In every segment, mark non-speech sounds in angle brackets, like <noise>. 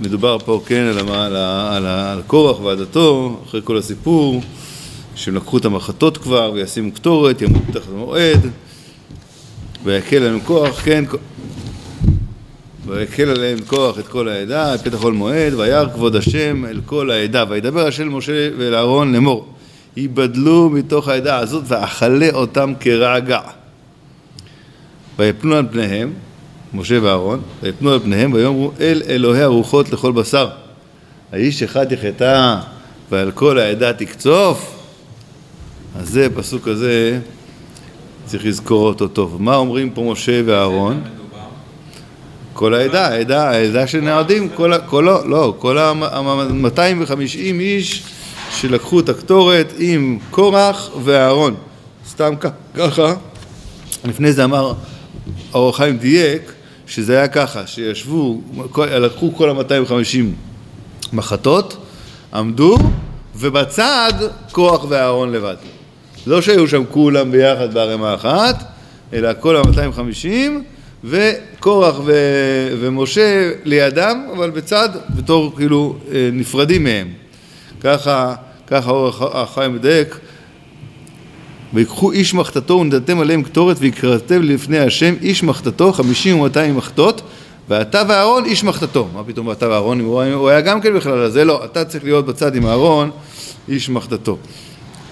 מדובר פה, כן, על, על, על, על קורח ועדתו, אחרי כל הסיפור, שהם לקחו את המחטות כבר וישימו קטורת, ימות תחת המועד, ויקל עליהם כוח, כן, ויקל עליהם כוח את כל העדה, את פתח כל מועד, וירא כבוד השם אל כל העדה, וידבר השם משה ואל אהרון לאמור, ייבדלו מתוך העדה הזאת ואכלה אותם כרגע. ויפלו על פניהם, משה ואהרון, ויפנו על פניהם ויאמרו אל אלוהי הרוחות לכל בשר. האיש אחד יחטא ועל כל העדה תקצוף. אז זה, פסוק הזה, צריך לזכור אותו טוב. מה אומרים פה משה ואהרון? כל העדה, העדה, העדה של נעדים, כל, כל, לא, כל ה-250 איש שלקחו את הקטורת עם קורח ואהרון. סתם ככה. לפני זה אמר, האור החיים דייק, שזה היה ככה, שישבו, לקחו כל ה-250 מחטות, עמדו, ובצד כוח ואהרון לבד. לא שהיו שם כולם ביחד בערימה אחת, אלא כל ה-250, וקורח ו- ומשה לידם, אבל בצד, בתור כאילו אה, נפרדים מהם. ככה, ככה אור החיים מדייק. ויקחו איש מחתתו ונדדתם עליהם קטורת ויקראתם לפני השם איש מחתתו חמישים ומאתיים מחתות ואתה ואהרון איש מחתתו מה פתאום אתה ואהרון הוא היה גם כן בכלל זה לא אתה צריך להיות בצד עם אהרון איש מחתתו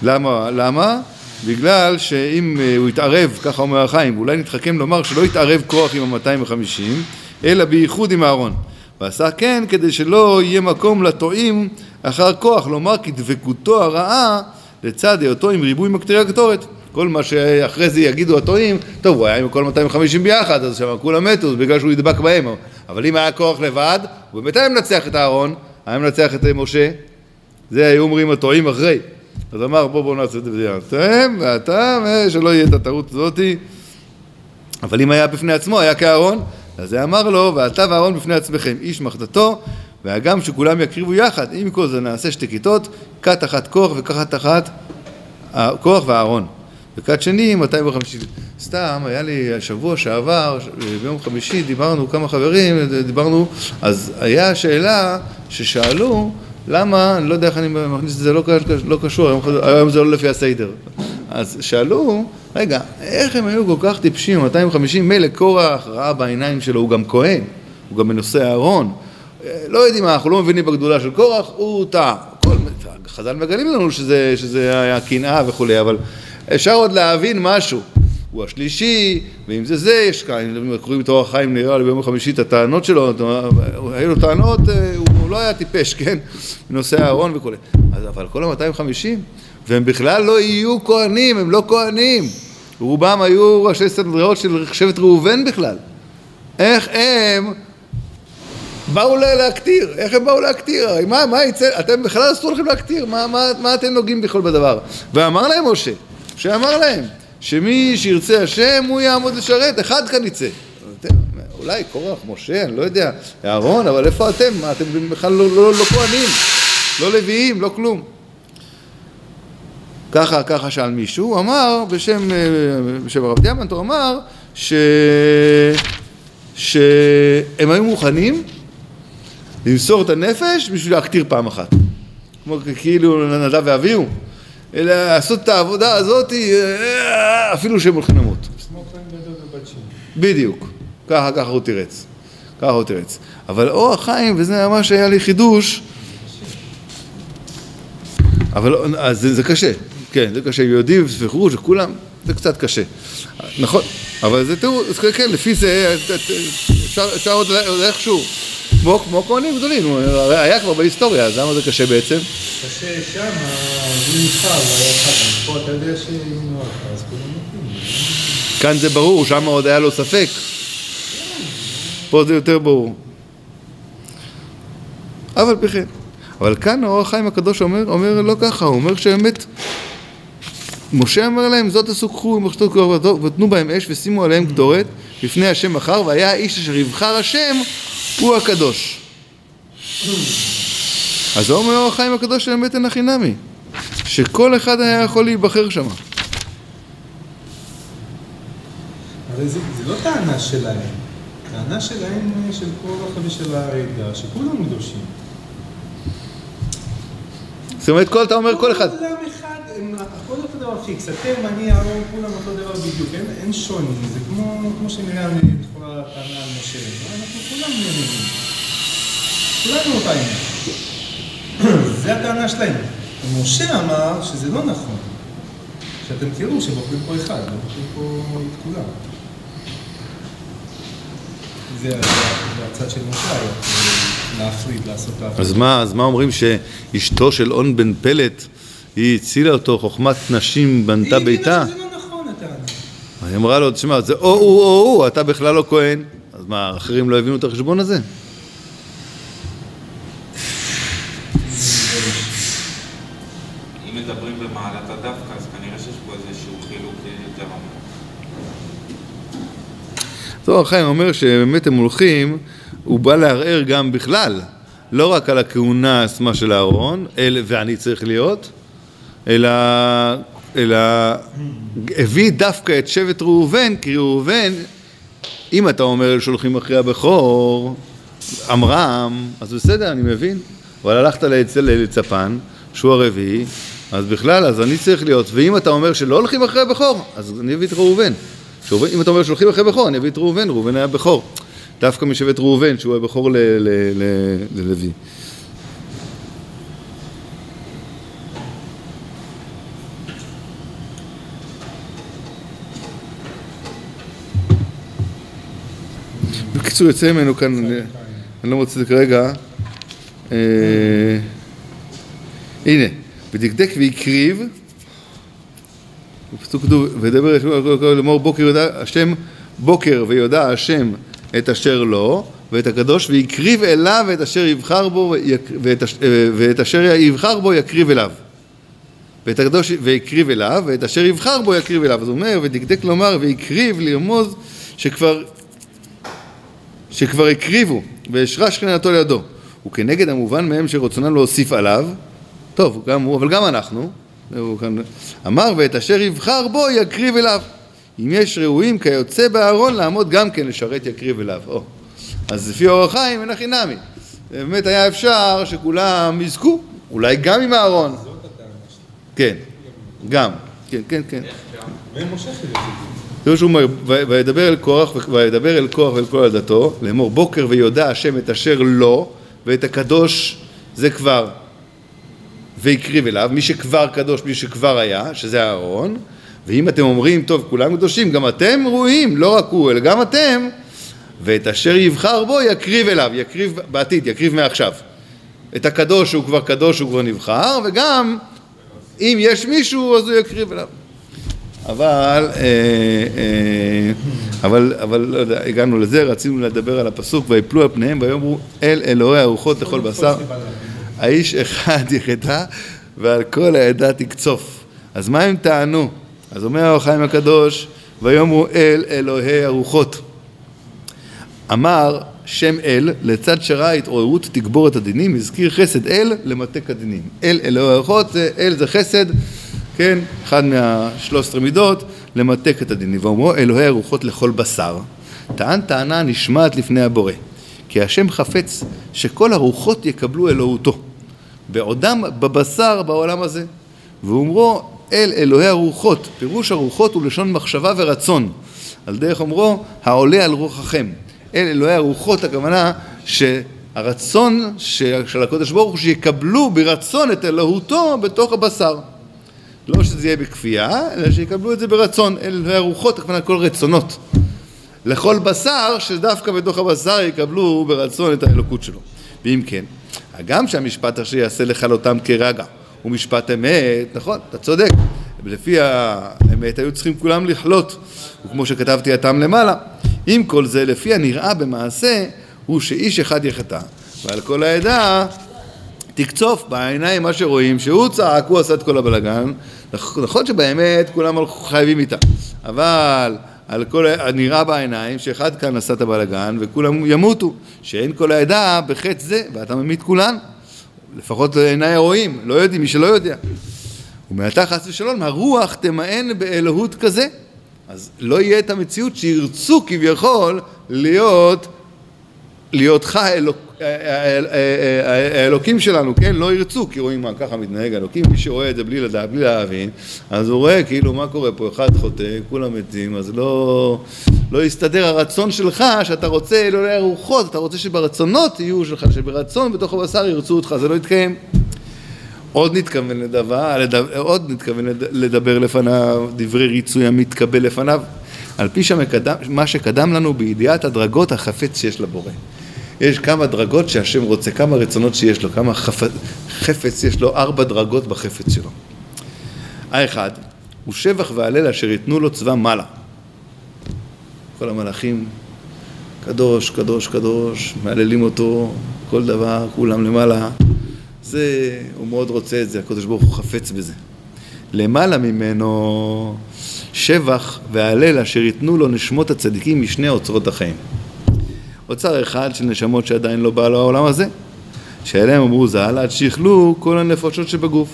למה? למה? בגלל שאם אה, הוא יתערב ככה אומר החיים ואולי נתחכם לומר שלא יתערב כוח עם המאתיים וחמישים אלא בייחוד עם אהרון ועשה כן כדי שלא יהיה מקום לטועים אחר כוח לומר כי דבקותו הרעה לצד היותו עם ריבוי מקטרי הקטורת. כל מה שאחרי זה יגידו הטועים, טוב, הוא היה עם כל 250 ביחד, אז שם כולם מתו, זה בגלל שהוא ידבק בהם. אבל אם היה כוח לבד, הוא באמת היה מנצח את אהרון, היה מנצח את משה. זה היו אומרים הטועים אחרי. אז אמר, בוא בוא נעשה את זה אתם ואתה, שלא יהיה את הטעות הזאתי. אבל אם היה בפני עצמו, היה כאהרון, אז זה אמר לו, ואתה ואהרון בפני עצמכם, איש מחדתו, והגם שכולם יקריבו יחד, עם כל זה נעשה שתי כיתות, כת אחת כוח וכת אחת כוח ואהרון. וכת שני 250. סתם, היה לי השבוע שעבר, ביום חמישי, דיברנו כמה חברים, דיברנו, אז היה שאלה ששאלו למה, אני לא יודע איך אני מכניס את זה, לא, לא קשור, היום, היום זה לא לפי הסדר. אז שאלו, רגע, איך הם היו כל כך טיפשים, 250, מילא קורח ראה בעיניים שלו, הוא גם כהן, הוא גם מנושא אהרון. לא יודעים מה, אנחנו לא מבינים בגדולה של קורח, הוא טעה. חז"ל מגלים לנו שזה, שזה היה קנאה וכולי, אבל אפשר עוד להבין משהו. הוא השלישי, ואם זה זה, יש כאן, אם קוראים את אורח חיים נראה לי ביום החמישי את הטענות שלו, היו לו טענות, אה, הוא לא היה טיפש, כן? בנושא הארון וכולי. אבל כל ה-250, והם בכלל לא יהיו כהנים, הם לא כהנים. רובם היו ראשי סדריות של שבט ראובן בכלל. איך הם באו להקטיר, איך הם באו להקטיר? מה, מה יצא, אתם בכלל אסור לכם להקטיר, מה, מה, מה אתם נוגעים בכלל בדבר? ואמר להם משה, משה אמר להם, שמי שירצה השם הוא יעמוד לשרת, אחד כאן יצא. אתם, אולי קורח, משה, אני לא יודע, אהרון, אבל איפה אתם? מה, אתם בכלל לא, לא, לא כהנים, לא לוויים, לא כלום. ככה, ככה שאל מישהו, הוא אמר בשם, אה, בשם הרב דיאמנט, הוא אמר ש... שהם היו מוכנים למסור את הנפש בשביל להקטיר פעם אחת. כמו כאילו נדב ואביהו. אלא לעשות את העבודה הזאת אה, אפילו שהם הולכים למות. בדיוק. ככה, ככה הוא תירץ. ככה הוא תירץ. אבל אור החיים, וזה ממש היה לי חידוש, אבל אז זה, זה קשה, כן, זה קשה, יהודים וספחו וכולם, זה קצת קשה. נכון, אבל זה תראו, כן, לפי זה אפשר, אפשר עוד איכשהו כמו, כמו כהנים גדולים, הרי היה כבר בהיסטוריה, אז למה זה קשה בעצם? קשה שם, הוא נבחר, פה אתה יודע שאם לא אז כולם מתאים. כאן זה ברור, שם עוד היה לו ספק. פה זה יותר ברור. אבל בכן. אבל כאן האור החיים הקדוש אומר, אומר לא ככה, הוא אומר שבאמת משה אמר להם, זאת עשו קחו ומחתו ותנו בהם אש ושימו עליהם קטורת לפני השם מחר, והיה האיש אשר יבחר השם הוא הקדוש. אז אומר אור החיים הקדוש באמת אין הכי נמי, שכל אחד היה יכול להיבחר שם. אבל זה, זה לא טענה שלהם. הטענה שלהם, של קורח ושל העדה, שכולם קדושים. זאת אומרת, כל, אתה אומר כל אחד. כולם אחד, הם הכל אותו דבר פיקס, אתם, אני, אהרון, כולם אותו דבר בדיוק, אין, שוני, זה כמו, שנראה לכאורה טענה על משה, אנחנו כולם נראים, כולנו אותה עניין. <clears throat> זה הטענה שלהם. משה אמר שזה לא נכון, שאתם תראו שבוחרים פה אחד, לא בוחרים פה את כולם. זה הצד של משה היה, להפריד, לעשות את ההפריד. אז מה, אז מה אומרים שאשתו של און בן פלט, היא הצילה אותו, חוכמת נשים בנתה ביתה? היא הבינה שזה לא נכון הטענה. היא אמרה לו, תשמע, זה או הוא או הוא, אתה בכלל לא כהן. אז מה, האחרים לא הבינו את החשבון הזה? אה. זוהר חיים אומר שבאמת הם הולכים, הוא בא לערער גם בכלל, לא רק על הכהונה עצמה של אהרון, אל, ואני צריך להיות, אלא, אלא הביא דווקא את שבט ראובן, כי ראובן, אם אתה אומר שהולכים אחרי הבכור, עמרם, אז בסדר, אני מבין, אבל הלכת לאצל לצפן, שהוא הרביעי, אז בכלל, אז אני צריך להיות, ואם אתה אומר שלא הולכים אחרי הבכור, אז אני אביא את ראובן. שאומר- אם אתה אומר שהולכים אחרי בכור, אני אביא את ראובן, ראובן היה בכור. דווקא משבט ראובן, שהוא הבכור ללוי. בקיצור, יוצא ממנו כאן, אני- לא מוצא את זה כרגע. אה, הנה, ודקדק והקריב, בפסוק כתוב, וידבר לאמור בוקר יודע השם, בוקר ויודע השם את אשר לו, ואת הקדוש ויקריב אליו את אשר יבחר בו, ואת, אה, ואת אשר יבחר בו יקריב אליו. ואת הקדוש ויקריב אליו, ואת אשר יבחר בו יקריב אליו. אז הוא אומר, ודקדק לומר, ויקריב לרמוז שכבר, שכבר הקריבו, והשרה שכנתו לידו. וכנגד המובן מהם שרצונם להוסיף עליו, טוב, גם הוא, אבל גם אנחנו, אמר, ואת אשר יבחר בו יקריב אליו. אם יש ראויים כיוצא באהרון לעמוד גם כן לשרת יקריב אליו. או. אז לפי אור החיים אין הכי נמי. באמת היה אפשר שכולם יזכו, אולי גם עם אהרון. כן, גם, כן, כן, כן. זה. שהוא אומר, "ו- וידבר אל קורח, וידבר אל קורח ואל כל עדתו, לאמור בוקר ויודע השם את אשר לו, ואת הקדוש זה כבר, והקריב אליו, מי שכבר קדוש, מי שכבר היה, שזה אהרון, ואם אתם אומרים, טוב, כולם קדושים, גם אתם ראויים, לא רק הוא, אלא גם אתם, ואת אשר יבחר בו יקריב אליו, יקריב בעתיד, יקריב מעכשיו. את הקדוש שהוא כבר קדוש, הוא כבר נבחר, וגם אם יש מישהו, אז הוא יקריב אליו. אבל, אה, אה, אבל, אבל לא יודע, הגענו לזה, רצינו לדבר על הפסוק, ויפלו על פניהם ויאמרו אל אלוהי הרוחות לכל בשר, האיש אחד <laughs> יחטא ועל כל העדה תקצוף. אז מה הם טענו? אז אומר החיים הקדוש, ויאמרו אל אלוהי הרוחות. אמר שם אל, לצד שראה התעוררות תגבור הדינים, הזכיר חסד אל למתק הדינים. אל אלוהי הרוחות, אל זה חסד, כן, אחד מהשלוש עשרה מידות, למתק את הדינים. ואומרו אלוהי הרוחות לכל בשר. טען טענה נשמעת לפני הבורא, כי השם חפץ שכל הרוחות יקבלו אלוהותו, בעודם בבשר בעולם הזה. ואומרו אל אלוהי הרוחות, פירוש הרוחות הוא לשון מחשבה ורצון. על דרך אומרו, העולה על רוחכם. אל אלוהי הרוחות, הכוונה שהרצון של הקדוש ברוך הוא שיקבלו ברצון את אלוהותו בתוך הבשר. לא שזה יהיה בכפייה, אלא שיקבלו את זה ברצון. אל אלוהי הרוחות, הכוונה כל רצונות. לכל בשר, שדווקא בתוך הבשר יקבלו ברצון את האלוקות שלו. ואם כן, הגם שהמשפט אשר יעשה לכלותם כרגע הוא משפט אמת, נכון, אתה צודק, לפי האמת היו צריכים כולם לכלות, וכמו שכתבתי הטעם למעלה. עם כל זה, לפי הנראה במעשה, הוא שאיש אחד יחטא, ועל כל העדה תקצוף בעיניים מה שרואים, שהוא צעק, הוא עשה את כל הבלגן, נכ- נכון שבאמת כולם חייבים איתה, אבל על כל הנראה בעיניים שאחד כאן עשה את הבלגן וכולם ימותו, שאין כל העדה בחטא זה, ואתה ממית כולן, לפחות לעיני הרואים, לא יודעים, מי שלא יודע. ומעתה חס ושלום, הרוח תמאן באלוהות כזה, אז לא יהיה את המציאות שירצו כביכול להיות, להיות חי אלוק, האלוקים שלנו, כן? לא ירצו, כי רואים מה ככה מתנהג האלוקים, מי שרואה את זה בלי לדעת, בלי להבין, אז הוא רואה כאילו מה קורה פה, אחד חוטא, כולם מתים, אז לא, לא יסתדר הרצון שלך, שאתה רוצה אלוהי הרוחות, אתה רוצה שברצונות יהיו שלך, שברצון בתוך הבשר ירצו אותך, זה לא יתקיים. עוד נתכוון לדבר, לדבר, עוד נתכוון לדבר לפניו, דברי ריצוי המתקבל לפניו, על פי שמקדם, מה שקדם לנו בידיעת הדרגות החפץ שיש לבורא. יש כמה דרגות שהשם רוצה, כמה רצונות שיש לו, כמה חפ... חפץ יש לו, ארבע דרגות בחפץ שלו. האחד הוא שבח והלל אשר ייתנו לו צבא מעלה. כל המלאכים, קדוש, קדוש, קדוש, מהללים אותו, כל דבר, כולם למעלה. זה, הוא מאוד רוצה את זה, הקדוש ברוך הוא חפץ בזה. למעלה ממנו שבח והלל אשר ייתנו לו נשמות הצדיקים משני אוצרות החיים. אוצר אחד של נשמות שעדיין לא בא לעולם הזה, שעליהם אמרו ז"ל עד שיכלו כל הנפשות שבגוף.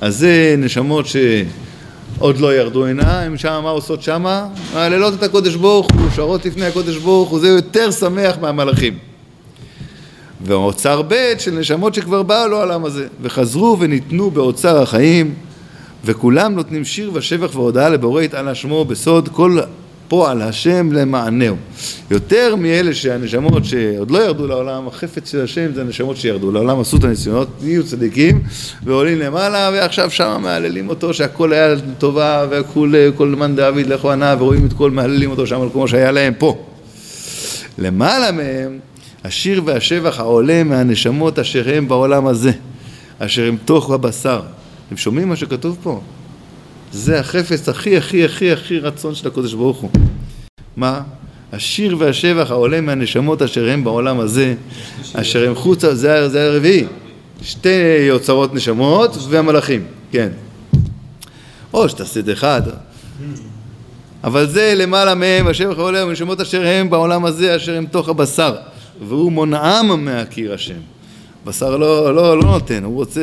אז זה נשמות שעוד לא ירדו הנה, הם שם, מה עושות שמה? מהללות את הקודש ברוך הוא, שרות לפני הקודש ברוך הוא, זה יותר שמח מהמלאכים. ואוצר ב' של נשמות שכבר באו לעולם הזה, וחזרו וניתנו באוצר החיים, וכולם נותנים שיר ושבח והודאה לבורא יתעלה שמו בסוד כל פועל השם למענהו. יותר מאלה שהנשמות שעוד לא ירדו לעולם, החפץ של השם זה הנשמות שירדו לעולם, עשו את הניסיונות, נהיו צדיקים ועולים למעלה ועכשיו שם מהללים אותו שהכל היה טובה וכל מאן דאביד לכהנה ורואים את כל מהללים אותו שם כמו שהיה להם פה. למעלה מהם השיר והשבח העולה מהנשמות אשר הם בעולם הזה, אשר הם תוך הבשר. אתם שומעים מה שכתוב פה? זה החפץ הכי הכי הכי הכי רצון של הקודש ברוך הוא. מה? השיר והשבח העולה מהנשמות אשר הם בעולם הזה, אשר הם חוצה, זה, הרביעי. שתי אוצרות נשמות והמלאכים, כן. או שתעשה את אחד. אבל זה למעלה מהם, השבח העולה מהנשמות אשר הם בעולם הזה, אשר הם תוך הבשר. והוא מונעם מהכיר השם. בשר לא, לא, לא נותן, הוא רוצה...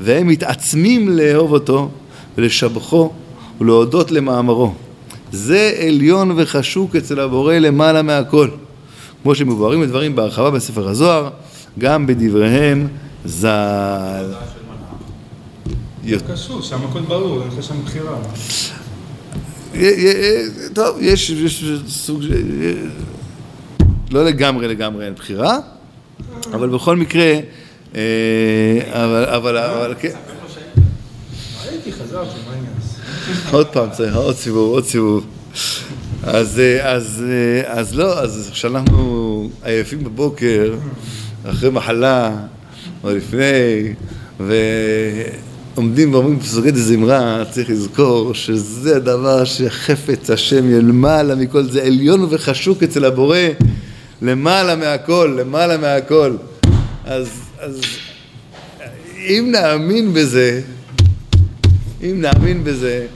והם מתעצמים לאהוב אותו ולשבחו ולהודות למאמרו. זה עליון וחשוק אצל הבורא למעלה מהכל. כמו שמבוארים הדברים בהרחבה בספר הזוהר, גם בדבריהם ז"ל. קשור, שם הכל ברור, אין לך שם בחירה. טוב, יש סוג... לא לגמרי לגמרי אין בחירה, אבל בכל מקרה, אבל, אבל, אבל כן. הייתי, חזרתי, מה העניין? עוד פעם צריך, עוד סיבוב, עוד סיבוב. אז, אה, אז, אה, אז לא, אז כשאנחנו עייפים בבוקר, אחרי מחלה, או לפני, ועומדים ואומרים פסוקי זמרה, צריך לזכור שזה הדבר שחפץ השם ילמעלה מכל זה, עליון וחשוק אצל הבורא. למעלה מהכל, למעלה מהכל. אז, אז אם נאמין בזה, אם נאמין בזה,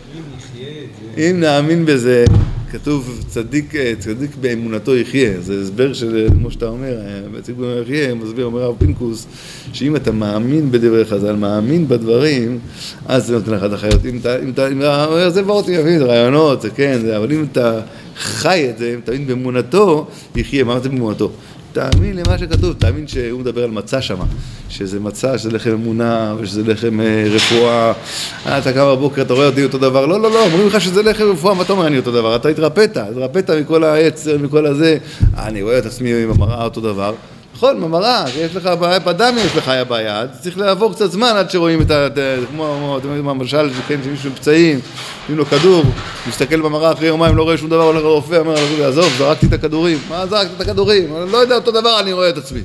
אם נאמין בזה, כתוב צדיק, צדיק באמונתו יחיה, זה הסבר של, כמו שאתה אומר, צדיק באמונתו יחיה, מסביר, אומר הרב פינקוס, שאם אתה מאמין בדברי חז"ל, מאמין בדברים, אז זה נותן לך את החיות. אם אתה, אם אתה, אם אתה, זה ברור, זה רעיונות, זה כן, זה, אבל אם אתה חי את זה, תאמין באמונתו, יחיה. מה זה באמונתו? תאמין למה שכתוב, תאמין שהוא מדבר על מצה שמה, שזה מצה, שזה לחם אמונה, ושזה לחם אה, רפואה. אה, אתה קם בבוקר, אתה רואה אותי אותו דבר, לא, לא, לא, אומרים לך שזה לחם רפואה, מה אתה אומר אני אותו דבר? אתה התרפאת, התרפאת מכל העץ, מכל הזה. אני רואה את עצמי עם המראה אותו דבר. נכון, במראה, יש לך בעיה, בדם יש לך היה בעיה, צריך לעבור קצת זמן עד שרואים את ה... כמו, אתם יודעים מה, למשל, כן, שמישהו פצעים, נותנים לו כדור, מסתכל במראה אחרי יומיים, לא רואה שום דבר, הולך לרופא, אומר עזוב, זרקתי את הכדורים. מה זרקתי את הכדורים? לא יודע, אותו דבר אני רואה את עצמי.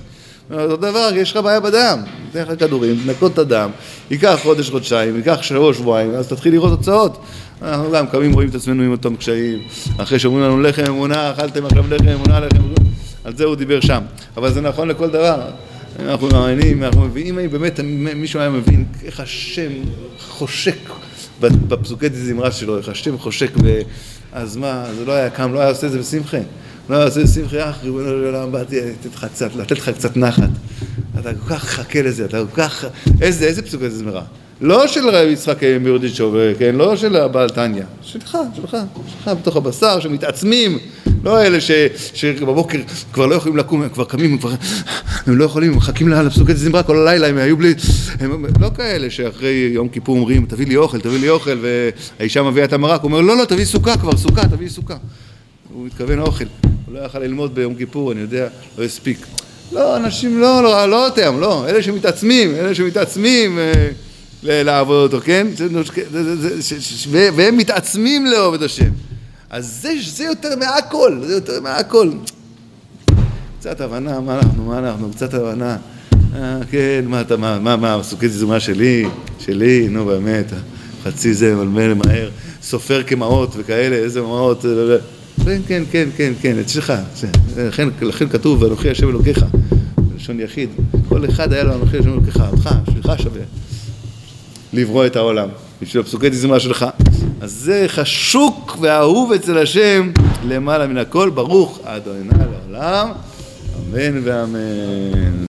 אותו דבר, יש לך בעיה בדם, נותן לך כדורים, תנקות את הדם, ייקח חודש, חודשיים, ייקח שבוע, שבועיים, אז תתחיל לראות תוצאות. אנחנו גם קמים, רואים את עצמנו עם אותם קשיים, אחרי שאומרים לנו לחם אמונה, אכלתם עכשיו לחם אמונה, לחם אמונה. על זה הוא דיבר שם. אבל זה נכון לכל דבר. אנחנו מאמינים, אנחנו מבינים, אם באמת מישהו היה מבין איך השם חושק בפסוקי זמרה שלו, איך השם חושק, ו... אז מה, זה לא היה קם, לא היה עושה את זה בשמחה. לא היה עושה את זה בשמחה, אח, ריבונו של עולם, באתי לתת לך קצת, נחת. אתה כל כך חכה לזה, אתה כל כך... איזה, איזה פסוקי זמרה? לא של רבי יצחק מיורדיצ'וב, כן? לא של הבעל תניא, שלך, שלך, שלך בתוך הבשר, שמתעצמים, לא אלה ש, שבבוקר כבר לא יכולים לקום, הם כבר קמים, הם כבר, הם לא יכולים, הם מחכים לפסוקי זמרה כל הלילה, הם היו בלי, הם לא כאלה שאחרי יום כיפור אומרים, תביא לי אוכל, תביא לי אוכל, והאישה מביאה את המרק, הוא אומר, לא, לא, תביא סוכה כבר, סוכה, תביא סוכה. הוא מתכוון אוכל, הוא לא יכל ללמוד ביום כיפור, אני יודע, לא הספיק. לא, אנשים לא, לא, לא אתם, לא, אלה שמתעצמים, אלה שמתעצמים אה, לעבוד אותו, כן? והם מתעצמים את השם. אז זה, זה יותר מהכל, זה יותר מהכל. קצת הבנה, מה אנחנו, מה אנחנו, קצת הבנה. אה, כן, מה אתה, מה, מה, מה, סוכית זומה שלי, שלי, נו באמת, חצי זה מלמל מהר, סופר כמעות וכאלה, איזה מעות, כן, כן, כן, כן, כן, אצלך, לכן, לכן כתוב, ואנוכי השם אלוקיך, בלשון יחיד, כל אחד היה לו אנוכי השם אלוקיך, אותך, בשבילך שווה לברוא את העולם, בשביל הפסוקי תזמרה שלך. אז זה חשוק ואהוב אצל השם למעלה מן הכל, ברוך אדוני לעולם, אמן ואמן.